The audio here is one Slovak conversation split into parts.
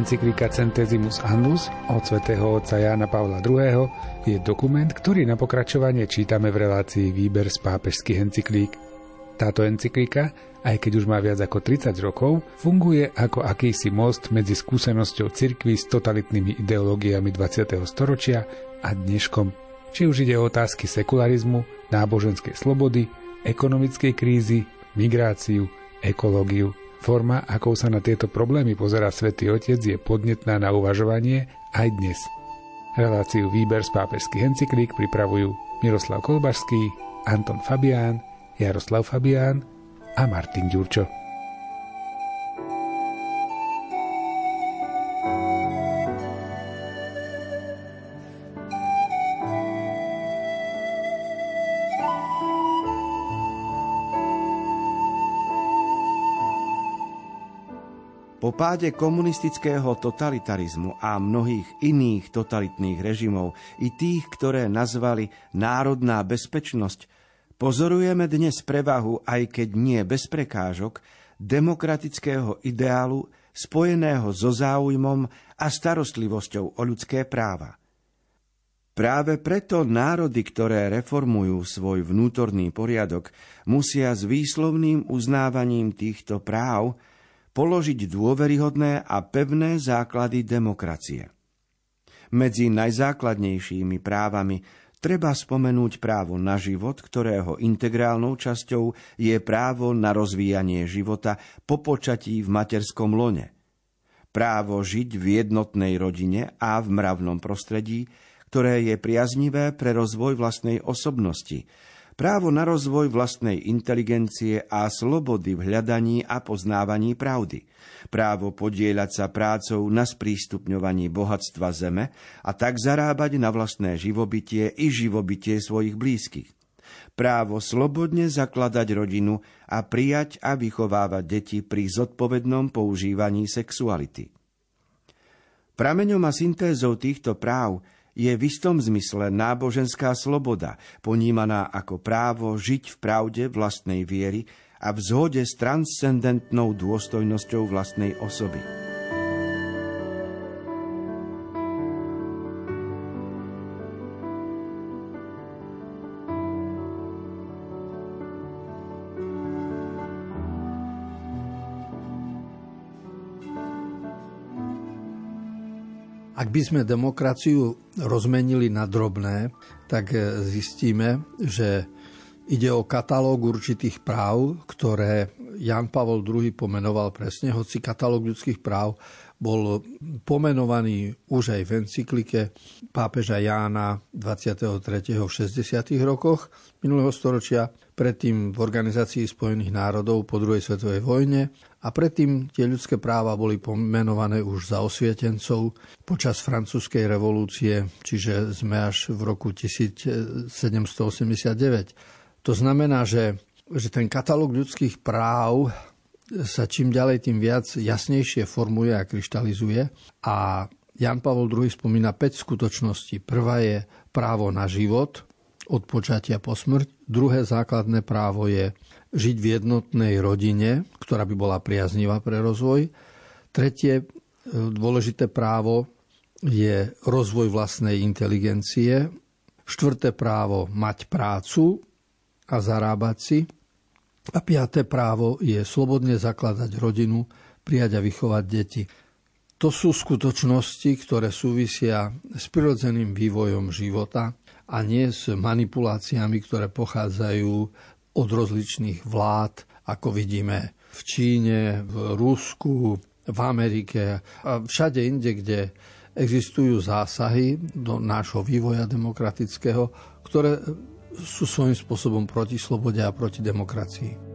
Encyklika Centesimus Annus od svätého otca Jána Pavla II. je dokument, ktorý na pokračovanie čítame v relácii Výber z pápežských encyklík. Táto encyklika, aj keď už má viac ako 30 rokov, funguje ako akýsi most medzi skúsenosťou cirkvy s totalitnými ideológiami 20. storočia a dneškom. Či už ide o otázky sekularizmu, náboženskej slobody, ekonomickej krízy, migráciu, ekológiu, Forma, akou sa na tieto problémy pozerá svätý Otec, je podnetná na uvažovanie aj dnes. Reláciu Výber z pápežských encyklík pripravujú Miroslav Kolbašský, Anton Fabián, Jaroslav Fabián a Martin Ďurčo. Páde komunistického totalitarizmu a mnohých iných totalitných režimov, i tých, ktoré nazvali národná bezpečnosť, pozorujeme dnes prevahu, aj keď nie bez prekážok, demokratického ideálu spojeného so záujmom a starostlivosťou o ľudské práva. Práve preto národy, ktoré reformujú svoj vnútorný poriadok, musia s výslovným uznávaním týchto práv položiť dôveryhodné a pevné základy demokracie. Medzi najzákladnejšími právami treba spomenúť právo na život, ktorého integrálnou časťou je právo na rozvíjanie života po počatí v materskom lone. Právo žiť v jednotnej rodine a v mravnom prostredí, ktoré je priaznivé pre rozvoj vlastnej osobnosti, právo na rozvoj vlastnej inteligencie a slobody v hľadaní a poznávaní pravdy, právo podieľať sa prácou na sprístupňovaní bohatstva zeme a tak zarábať na vlastné živobytie i živobytie svojich blízkych, právo slobodne zakladať rodinu a prijať a vychovávať deti pri zodpovednom používaní sexuality. Prameňom a syntézou týchto práv je v istom zmysle náboženská sloboda, ponímaná ako právo žiť v pravde vlastnej viery a v zhode s transcendentnou dôstojnosťou vlastnej osoby. Ak by sme demokraciu rozmenili na drobné, tak e, zistíme, že ide o katalóg určitých práv, ktoré Jan Pavol II pomenoval presne, hoci katalóg ľudských práv bol pomenovaný už aj v encyklike pápeža Jána 23. v 60. rokoch minulého storočia, predtým v Organizácii spojených národov po druhej svetovej vojne a predtým tie ľudské práva boli pomenované už za osvietencov počas francúzskej revolúcie, čiže sme až v roku 1789. To znamená, že, že ten katalóg ľudských práv sa čím ďalej tým viac jasnejšie formuje a kryštalizuje. A Jan Pavol II spomína 5 skutočností. Prvá je právo na život od počatia po smrť. Druhé základné právo je žiť v jednotnej rodine, ktorá by bola priaznivá pre rozvoj. Tretie e, dôležité právo je rozvoj vlastnej inteligencie. Štvrté právo mať prácu a zarábať si. A piaté právo je slobodne zakladať rodinu, prijať a vychovať deti. To sú skutočnosti, ktoré súvisia s prirodzeným vývojom života a nie s manipuláciami, ktoré pochádzajú od rozličných vlád, ako vidíme v Číne, v Rusku, v Amerike a všade inde, kde existujú zásahy do nášho vývoja demokratického, ktoré sú svojím spôsobom proti slobode a proti demokracii.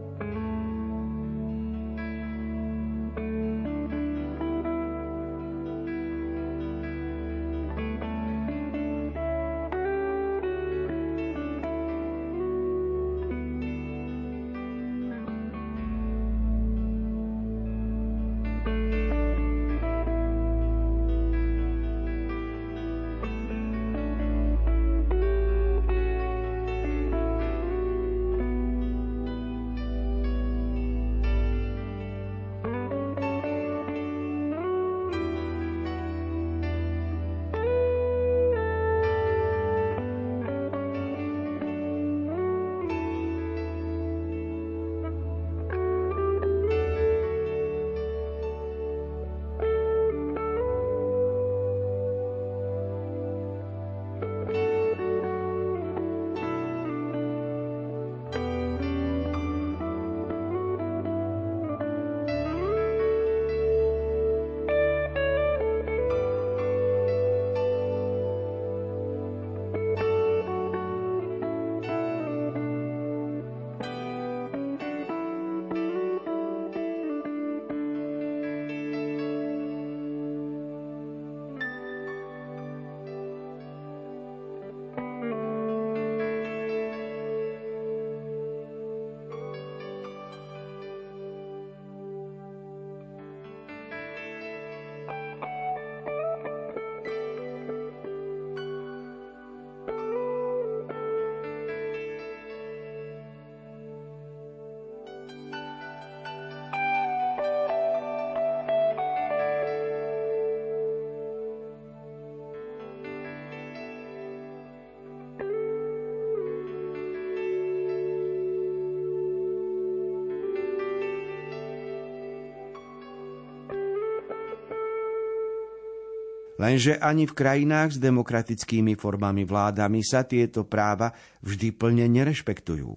Lenže ani v krajinách s demokratickými formami vládami sa tieto práva vždy plne nerešpektujú.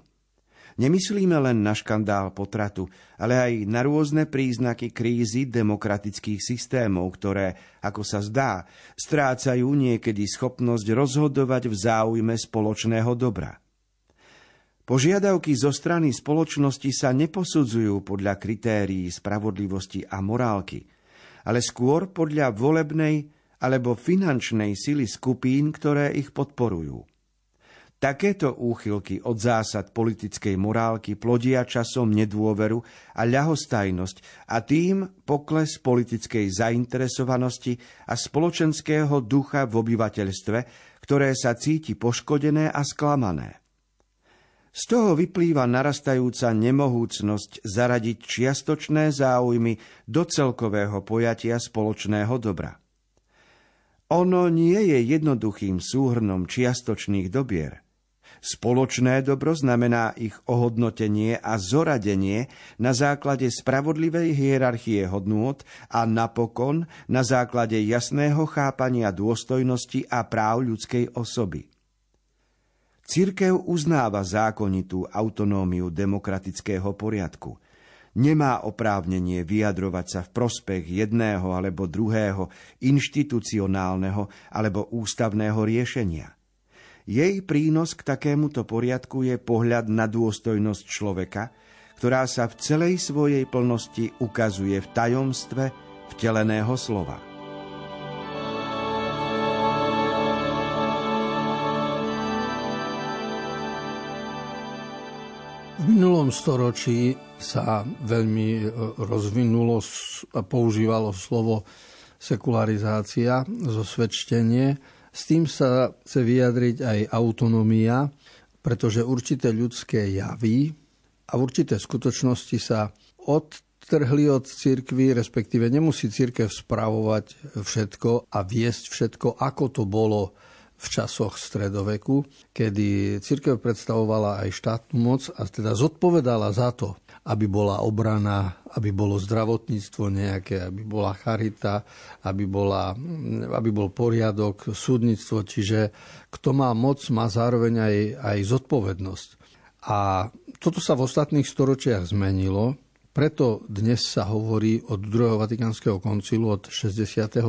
Nemyslíme len na škandál potratu, ale aj na rôzne príznaky krízy demokratických systémov, ktoré, ako sa zdá, strácajú niekedy schopnosť rozhodovať v záujme spoločného dobra. Požiadavky zo strany spoločnosti sa neposudzujú podľa kritérií spravodlivosti a morálky, ale skôr podľa volebnej alebo finančnej sily skupín, ktoré ich podporujú. Takéto úchylky od zásad politickej morálky plodia časom nedôveru a ľahostajnosť a tým pokles politickej zainteresovanosti a spoločenského ducha v obyvateľstve, ktoré sa cíti poškodené a sklamané. Z toho vyplýva narastajúca nemohúcnosť zaradiť čiastočné záujmy do celkového pojatia spoločného dobra. Ono nie je jednoduchým súhrnom čiastočných dobier – Spoločné dobro znamená ich ohodnotenie a zoradenie na základe spravodlivej hierarchie hodnôt a napokon na základe jasného chápania dôstojnosti a práv ľudskej osoby. Cirkev uznáva zákonitú autonómiu demokratického poriadku. Nemá oprávnenie vyjadrovať sa v prospech jedného alebo druhého inštitucionálneho alebo ústavného riešenia. Jej prínos k takémuto poriadku je pohľad na dôstojnosť človeka, ktorá sa v celej svojej plnosti ukazuje v tajomstve vteleného slova. Minulom storočí sa veľmi e, rozvinulo a používalo slovo sekularizácia, zosvedčenie, s tým sa chce vyjadriť aj autonomia, pretože určité ľudské javy a určité skutočnosti sa odtrhli od cirkvy, respektíve nemusí cirkev spravovať všetko a viesť všetko, ako to bolo v časoch stredoveku, kedy cirkev predstavovala aj štátnu moc a teda zodpovedala za to, aby bola obrana, aby bolo zdravotníctvo nejaké, aby bola charita, aby, bola, aby bol poriadok, súdnictvo. Čiže kto má moc, má zároveň aj, aj zodpovednosť. A toto sa v ostatných storočiach zmenilo, preto dnes sa hovorí od druhého Vatikánskeho koncilu od 65.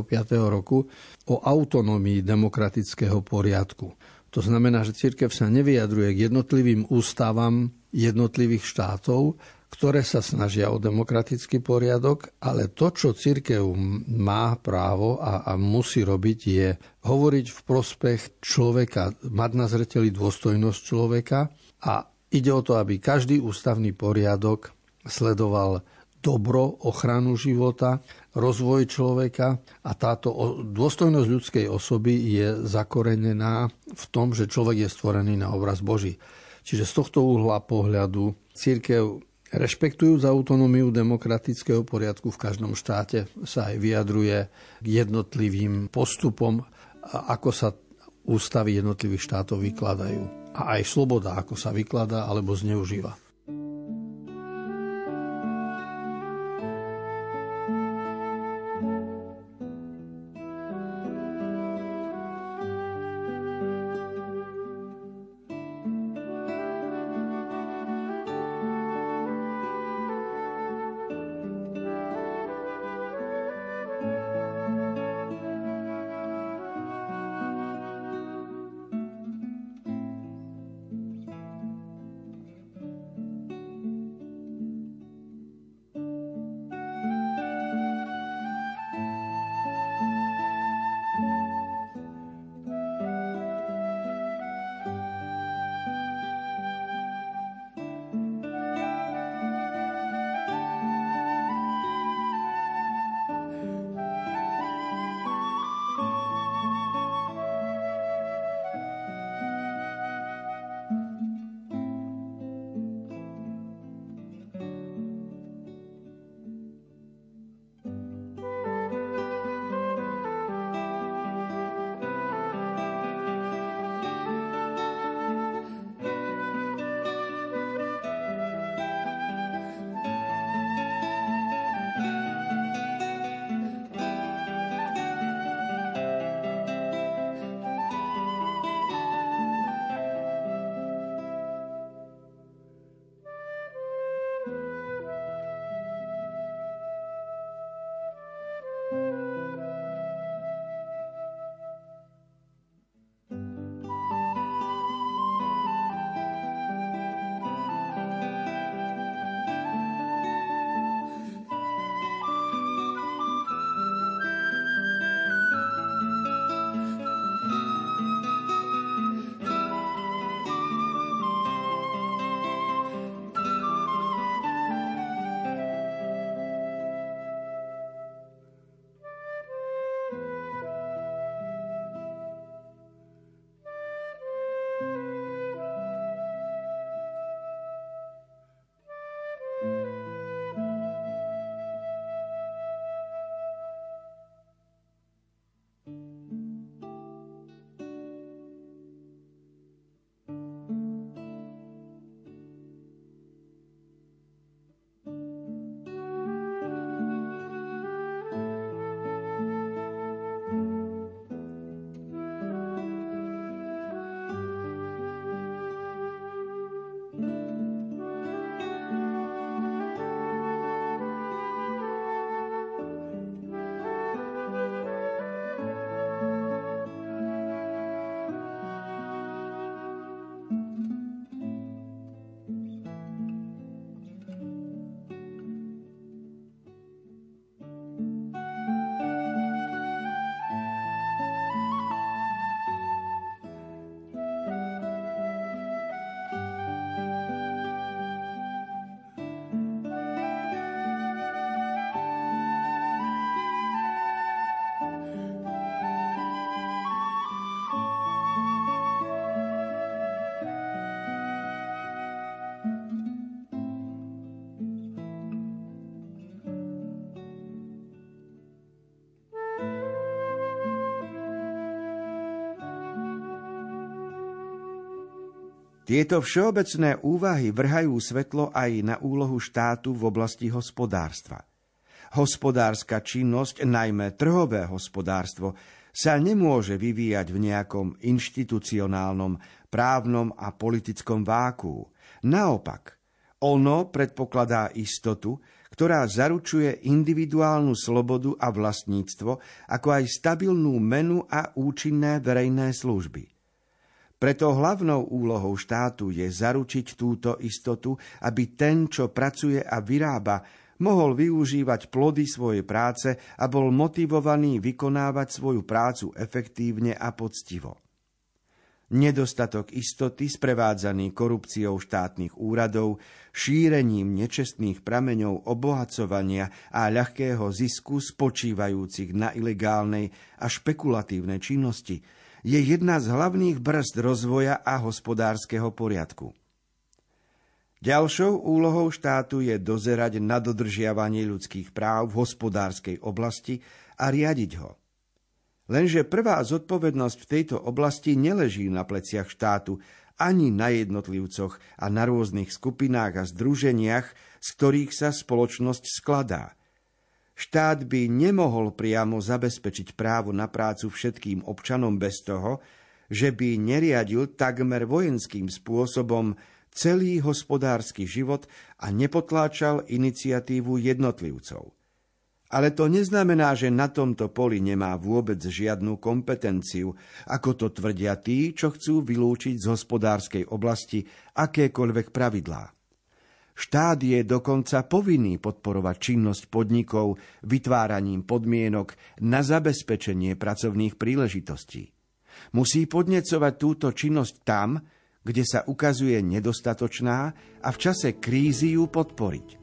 roku o autonómii demokratického poriadku. To znamená, že církev sa nevyjadruje k jednotlivým ústavám jednotlivých štátov, ktoré sa snažia o demokratický poriadok, ale to, čo církev má právo a, a musí robiť, je hovoriť v prospech človeka, mať na zreteli dôstojnosť človeka a ide o to, aby každý ústavný poriadok sledoval dobro, ochranu života, rozvoj človeka a táto dôstojnosť ľudskej osoby je zakorenená v tom, že človek je stvorený na obraz Boží. Čiže z tohto uhla pohľadu církev Rešpektujúc autonómiu demokratického poriadku v každom štáte sa aj vyjadruje k jednotlivým postupom, ako sa ústavy jednotlivých štátov vykladajú. A aj sloboda, ako sa vykladá alebo zneužíva. Tieto všeobecné úvahy vrhajú svetlo aj na úlohu štátu v oblasti hospodárstva. Hospodárska činnosť, najmä trhové hospodárstvo, sa nemôže vyvíjať v nejakom inštitucionálnom, právnom a politickom váku. Naopak, ono predpokladá istotu, ktorá zaručuje individuálnu slobodu a vlastníctvo, ako aj stabilnú menu a účinné verejné služby. Preto hlavnou úlohou štátu je zaručiť túto istotu, aby ten, čo pracuje a vyrába, mohol využívať plody svojej práce a bol motivovaný vykonávať svoju prácu efektívne a poctivo. Nedostatok istoty sprevádzaný korupciou štátnych úradov, šírením nečestných prameňov obohacovania a ľahkého zisku spočívajúcich na ilegálnej a špekulatívnej činnosti – je jedna z hlavných brzd rozvoja a hospodárskeho poriadku. Ďalšou úlohou štátu je dozerať na dodržiavanie ľudských práv v hospodárskej oblasti a riadiť ho. Lenže prvá zodpovednosť v tejto oblasti neleží na pleciach štátu, ani na jednotlivcoch a na rôznych skupinách a združeniach, z ktorých sa spoločnosť skladá – Štát by nemohol priamo zabezpečiť právo na prácu všetkým občanom bez toho, že by neriadil takmer vojenským spôsobom celý hospodársky život a nepotláčal iniciatívu jednotlivcov. Ale to neznamená, že na tomto poli nemá vôbec žiadnu kompetenciu, ako to tvrdia tí, čo chcú vylúčiť z hospodárskej oblasti akékoľvek pravidlá. Štát je dokonca povinný podporovať činnosť podnikov vytváraním podmienok na zabezpečenie pracovných príležitostí. Musí podnecovať túto činnosť tam, kde sa ukazuje nedostatočná a v čase krízy ju podporiť.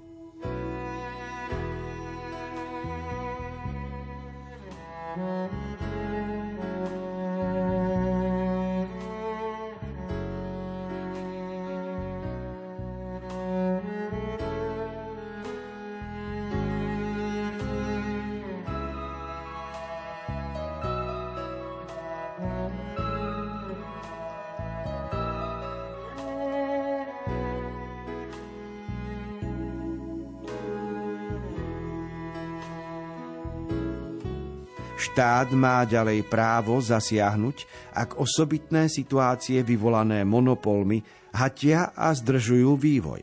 Štát má ďalej právo zasiahnuť, ak osobitné situácie vyvolané monopolmi hatia a zdržujú vývoj.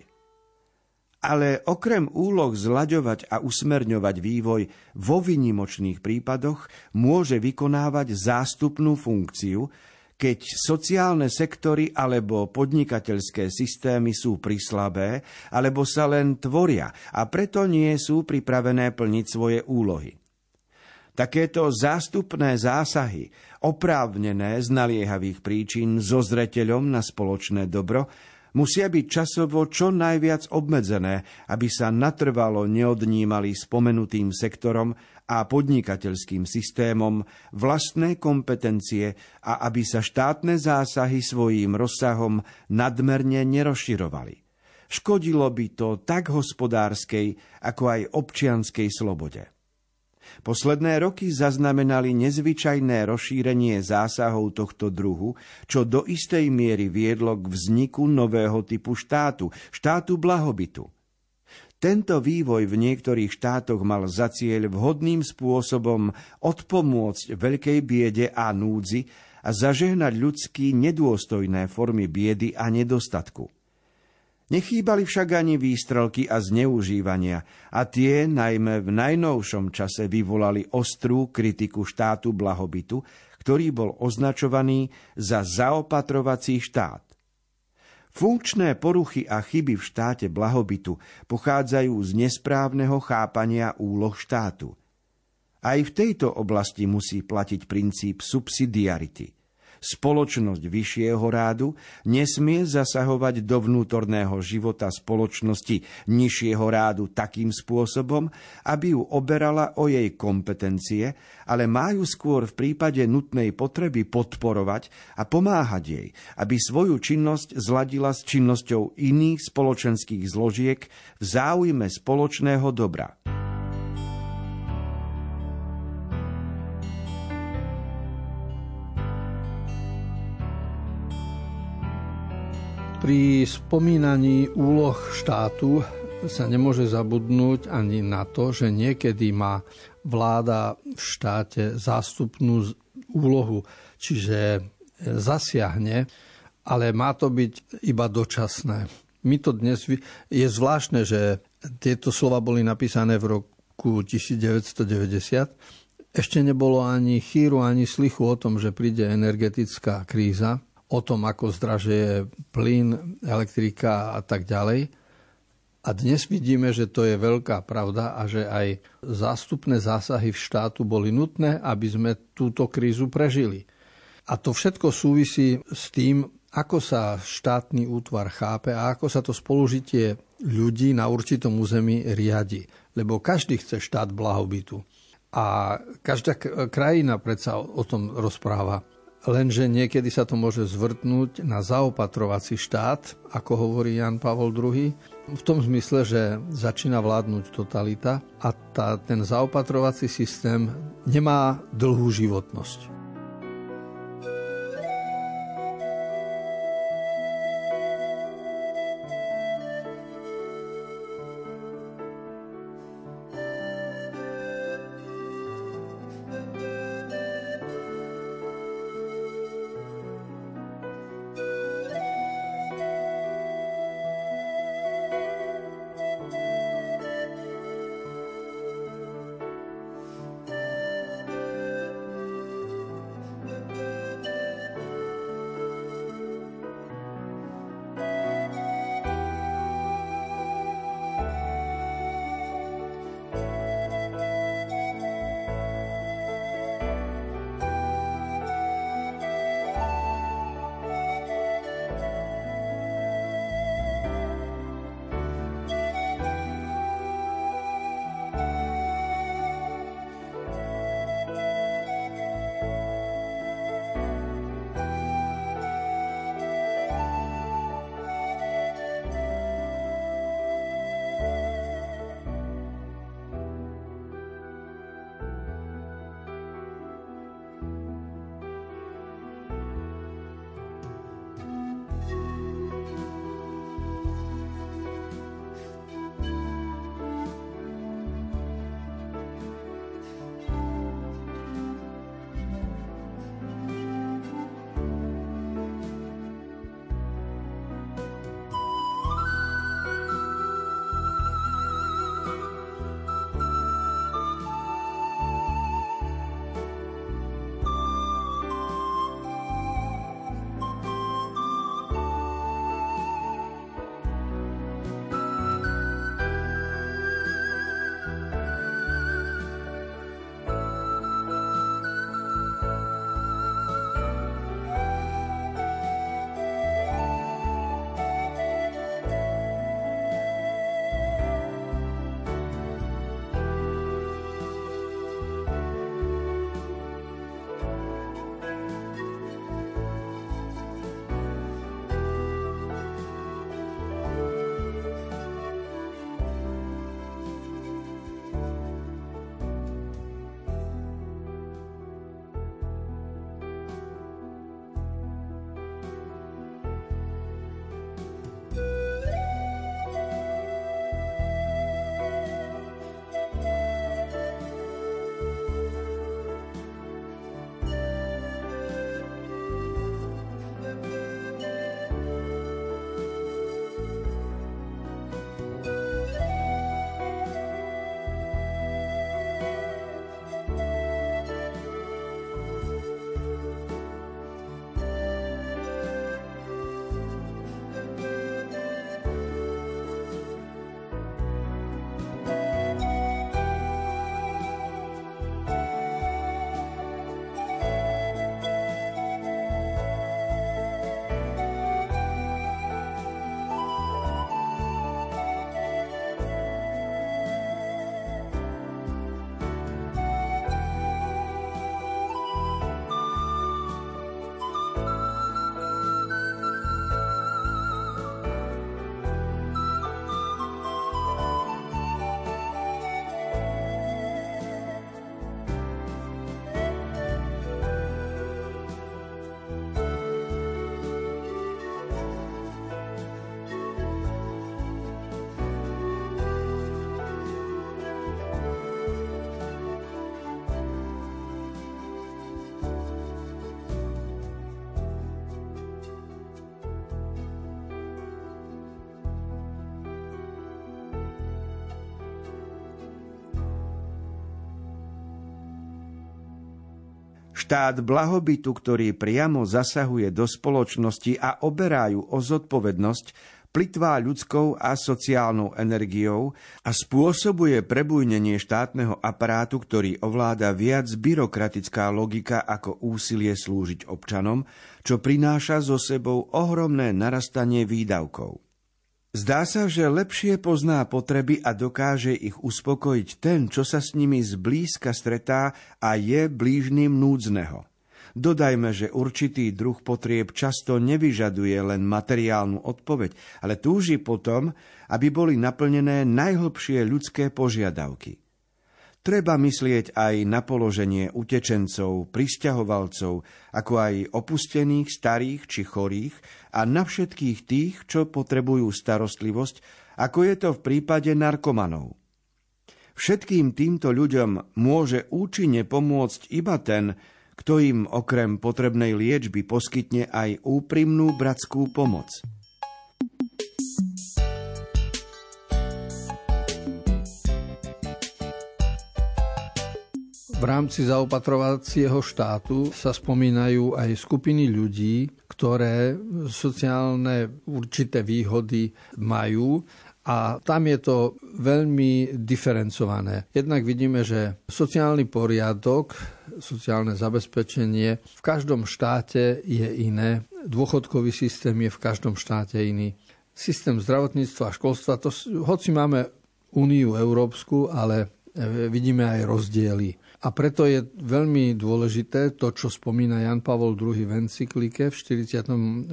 Ale okrem úloh zlaďovať a usmerňovať vývoj vo vynimočných prípadoch môže vykonávať zástupnú funkciu, keď sociálne sektory alebo podnikateľské systémy sú prislabé alebo sa len tvoria a preto nie sú pripravené plniť svoje úlohy. Takéto zástupné zásahy, oprávnené z naliehavých príčin so zreteľom na spoločné dobro, musia byť časovo čo najviac obmedzené, aby sa natrvalo neodnímali spomenutým sektorom a podnikateľským systémom vlastné kompetencie a aby sa štátne zásahy svojím rozsahom nadmerne nerozširovali. Škodilo by to tak hospodárskej, ako aj občianskej slobode. Posledné roky zaznamenali nezvyčajné rozšírenie zásahov tohto druhu, čo do istej miery viedlo k vzniku nového typu štátu, štátu blahobytu. Tento vývoj v niektorých štátoch mal za cieľ vhodným spôsobom odpomôcť veľkej biede a núdzi a zažehnať ľudský nedôstojné formy biedy a nedostatku. Nechýbali však ani výstrelky a zneužívania a tie najmä v najnovšom čase vyvolali ostrú kritiku štátu blahobytu, ktorý bol označovaný za zaopatrovací štát. Funkčné poruchy a chyby v štáte blahobytu pochádzajú z nesprávneho chápania úloh štátu. Aj v tejto oblasti musí platiť princíp subsidiarity – spoločnosť vyššieho rádu nesmie zasahovať do vnútorného života spoločnosti nižšieho rádu takým spôsobom, aby ju oberala o jej kompetencie, ale majú skôr v prípade nutnej potreby podporovať a pomáhať jej, aby svoju činnosť zladila s činnosťou iných spoločenských zložiek v záujme spoločného dobra. Pri spomínaní úloh štátu sa nemôže zabudnúť ani na to, že niekedy má vláda v štáte zástupnú úlohu, čiže zasiahne, ale má to byť iba dočasné. My to dnes... Je zvláštne, že tieto slova boli napísané v roku 1990. Ešte nebolo ani chýru, ani slichu o tom, že príde energetická kríza o tom, ako zdražuje plyn, elektrika a tak ďalej. A dnes vidíme, že to je veľká pravda a že aj zástupné zásahy v štátu boli nutné, aby sme túto krízu prežili. A to všetko súvisí s tým, ako sa štátny útvar chápe a ako sa to spolužitie ľudí na určitom území riadi. Lebo každý chce štát blahobytu. A každá krajina predsa o tom rozpráva. Lenže niekedy sa to môže zvrtnúť na zaopatrovací štát, ako hovorí Jan Pavol II, v tom zmysle, že začína vládnuť totalita a tá, ten zaopatrovací systém nemá dlhú životnosť. Štát blahobytu, ktorý priamo zasahuje do spoločnosti a oberajú o zodpovednosť, plitvá ľudskou a sociálnou energiou a spôsobuje prebujnenie štátneho aparátu, ktorý ovláda viac byrokratická logika ako úsilie slúžiť občanom, čo prináša so sebou ohromné narastanie výdavkov. Zdá sa, že lepšie pozná potreby a dokáže ich uspokojiť ten, čo sa s nimi zblízka stretá a je blížnym núdzneho. Dodajme, že určitý druh potrieb často nevyžaduje len materiálnu odpoveď, ale túži potom, aby boli naplnené najhlbšie ľudské požiadavky. Treba myslieť aj na položenie utečencov, pristahovalcov, ako aj opustených, starých či chorých a na všetkých tých, čo potrebujú starostlivosť, ako je to v prípade narkomanov. Všetkým týmto ľuďom môže účinne pomôcť iba ten, kto im okrem potrebnej liečby poskytne aj úprimnú bratskú pomoc. V rámci zaopatrovacieho štátu sa spomínajú aj skupiny ľudí, ktoré sociálne určité výhody majú a tam je to veľmi diferencované. Jednak vidíme, že sociálny poriadok, sociálne zabezpečenie v každom štáte je iné, dôchodkový systém je v každom štáte iný. Systém zdravotníctva a školstva, to, hoci máme Úniu Európsku, ale e, vidíme aj rozdiely. A preto je veľmi dôležité to, čo spomína Jan Pavol II v encyklike v 48.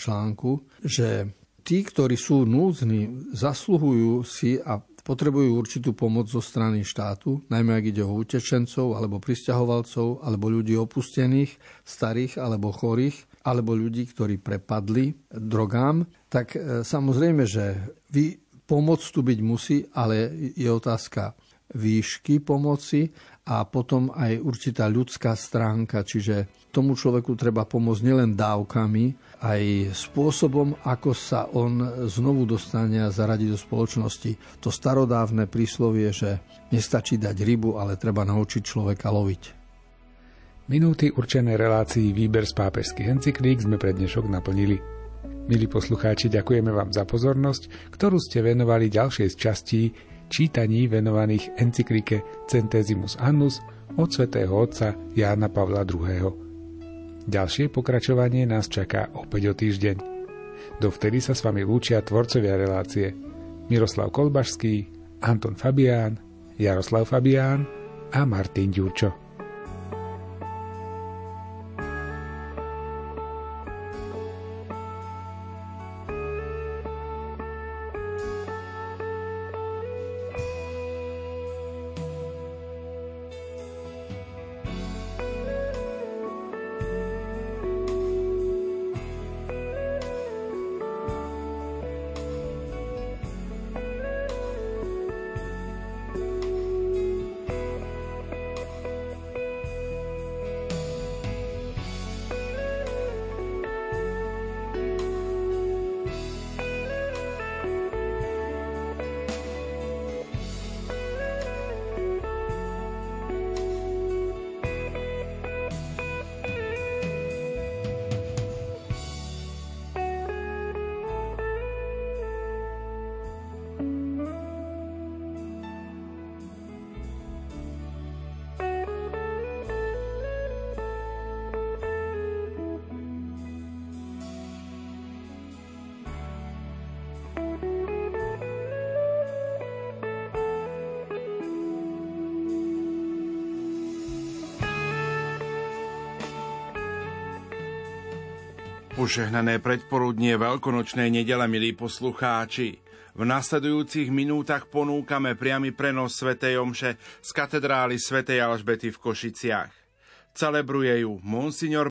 článku, že tí, ktorí sú núdzni, zasluhujú si a potrebujú určitú pomoc zo strany štátu, najmä ak ide o utečencov, alebo pristahovalcov, alebo ľudí opustených, starých alebo chorých, alebo ľudí, ktorí prepadli drogám, tak e, samozrejme, že vy, pomoc tu byť musí, ale je otázka výšky pomoci a potom aj určitá ľudská stránka, čiže tomu človeku treba pomôcť nielen dávkami, aj spôsobom, ako sa on znovu dostane a zaradí do spoločnosti. To starodávne príslovie, že nestačí dať rybu, ale treba naučiť človeka loviť. Minúty určené relácii Výber z pápežských encyklík sme pre dnešok naplnili. Milí poslucháči, ďakujeme vám za pozornosť, ktorú ste venovali ďalšej z častí čítaní venovaných encyklike Centesimus Annus od svätého otca Jána Pavla II. Ďalšie pokračovanie nás čaká opäť o týždeň. Dovtedy sa s vami lúčia tvorcovia relácie Miroslav Kolbašský, Anton Fabián, Jaroslav Fabián a Martin Ďurčo. Požehnané predporudnie veľkonočnej nedele, milí poslucháči. V nasledujúcich minútach ponúkame priamy prenos Svetej Omše z katedrály Svetej Alžbety v Košiciach. Celebruje ju monsignor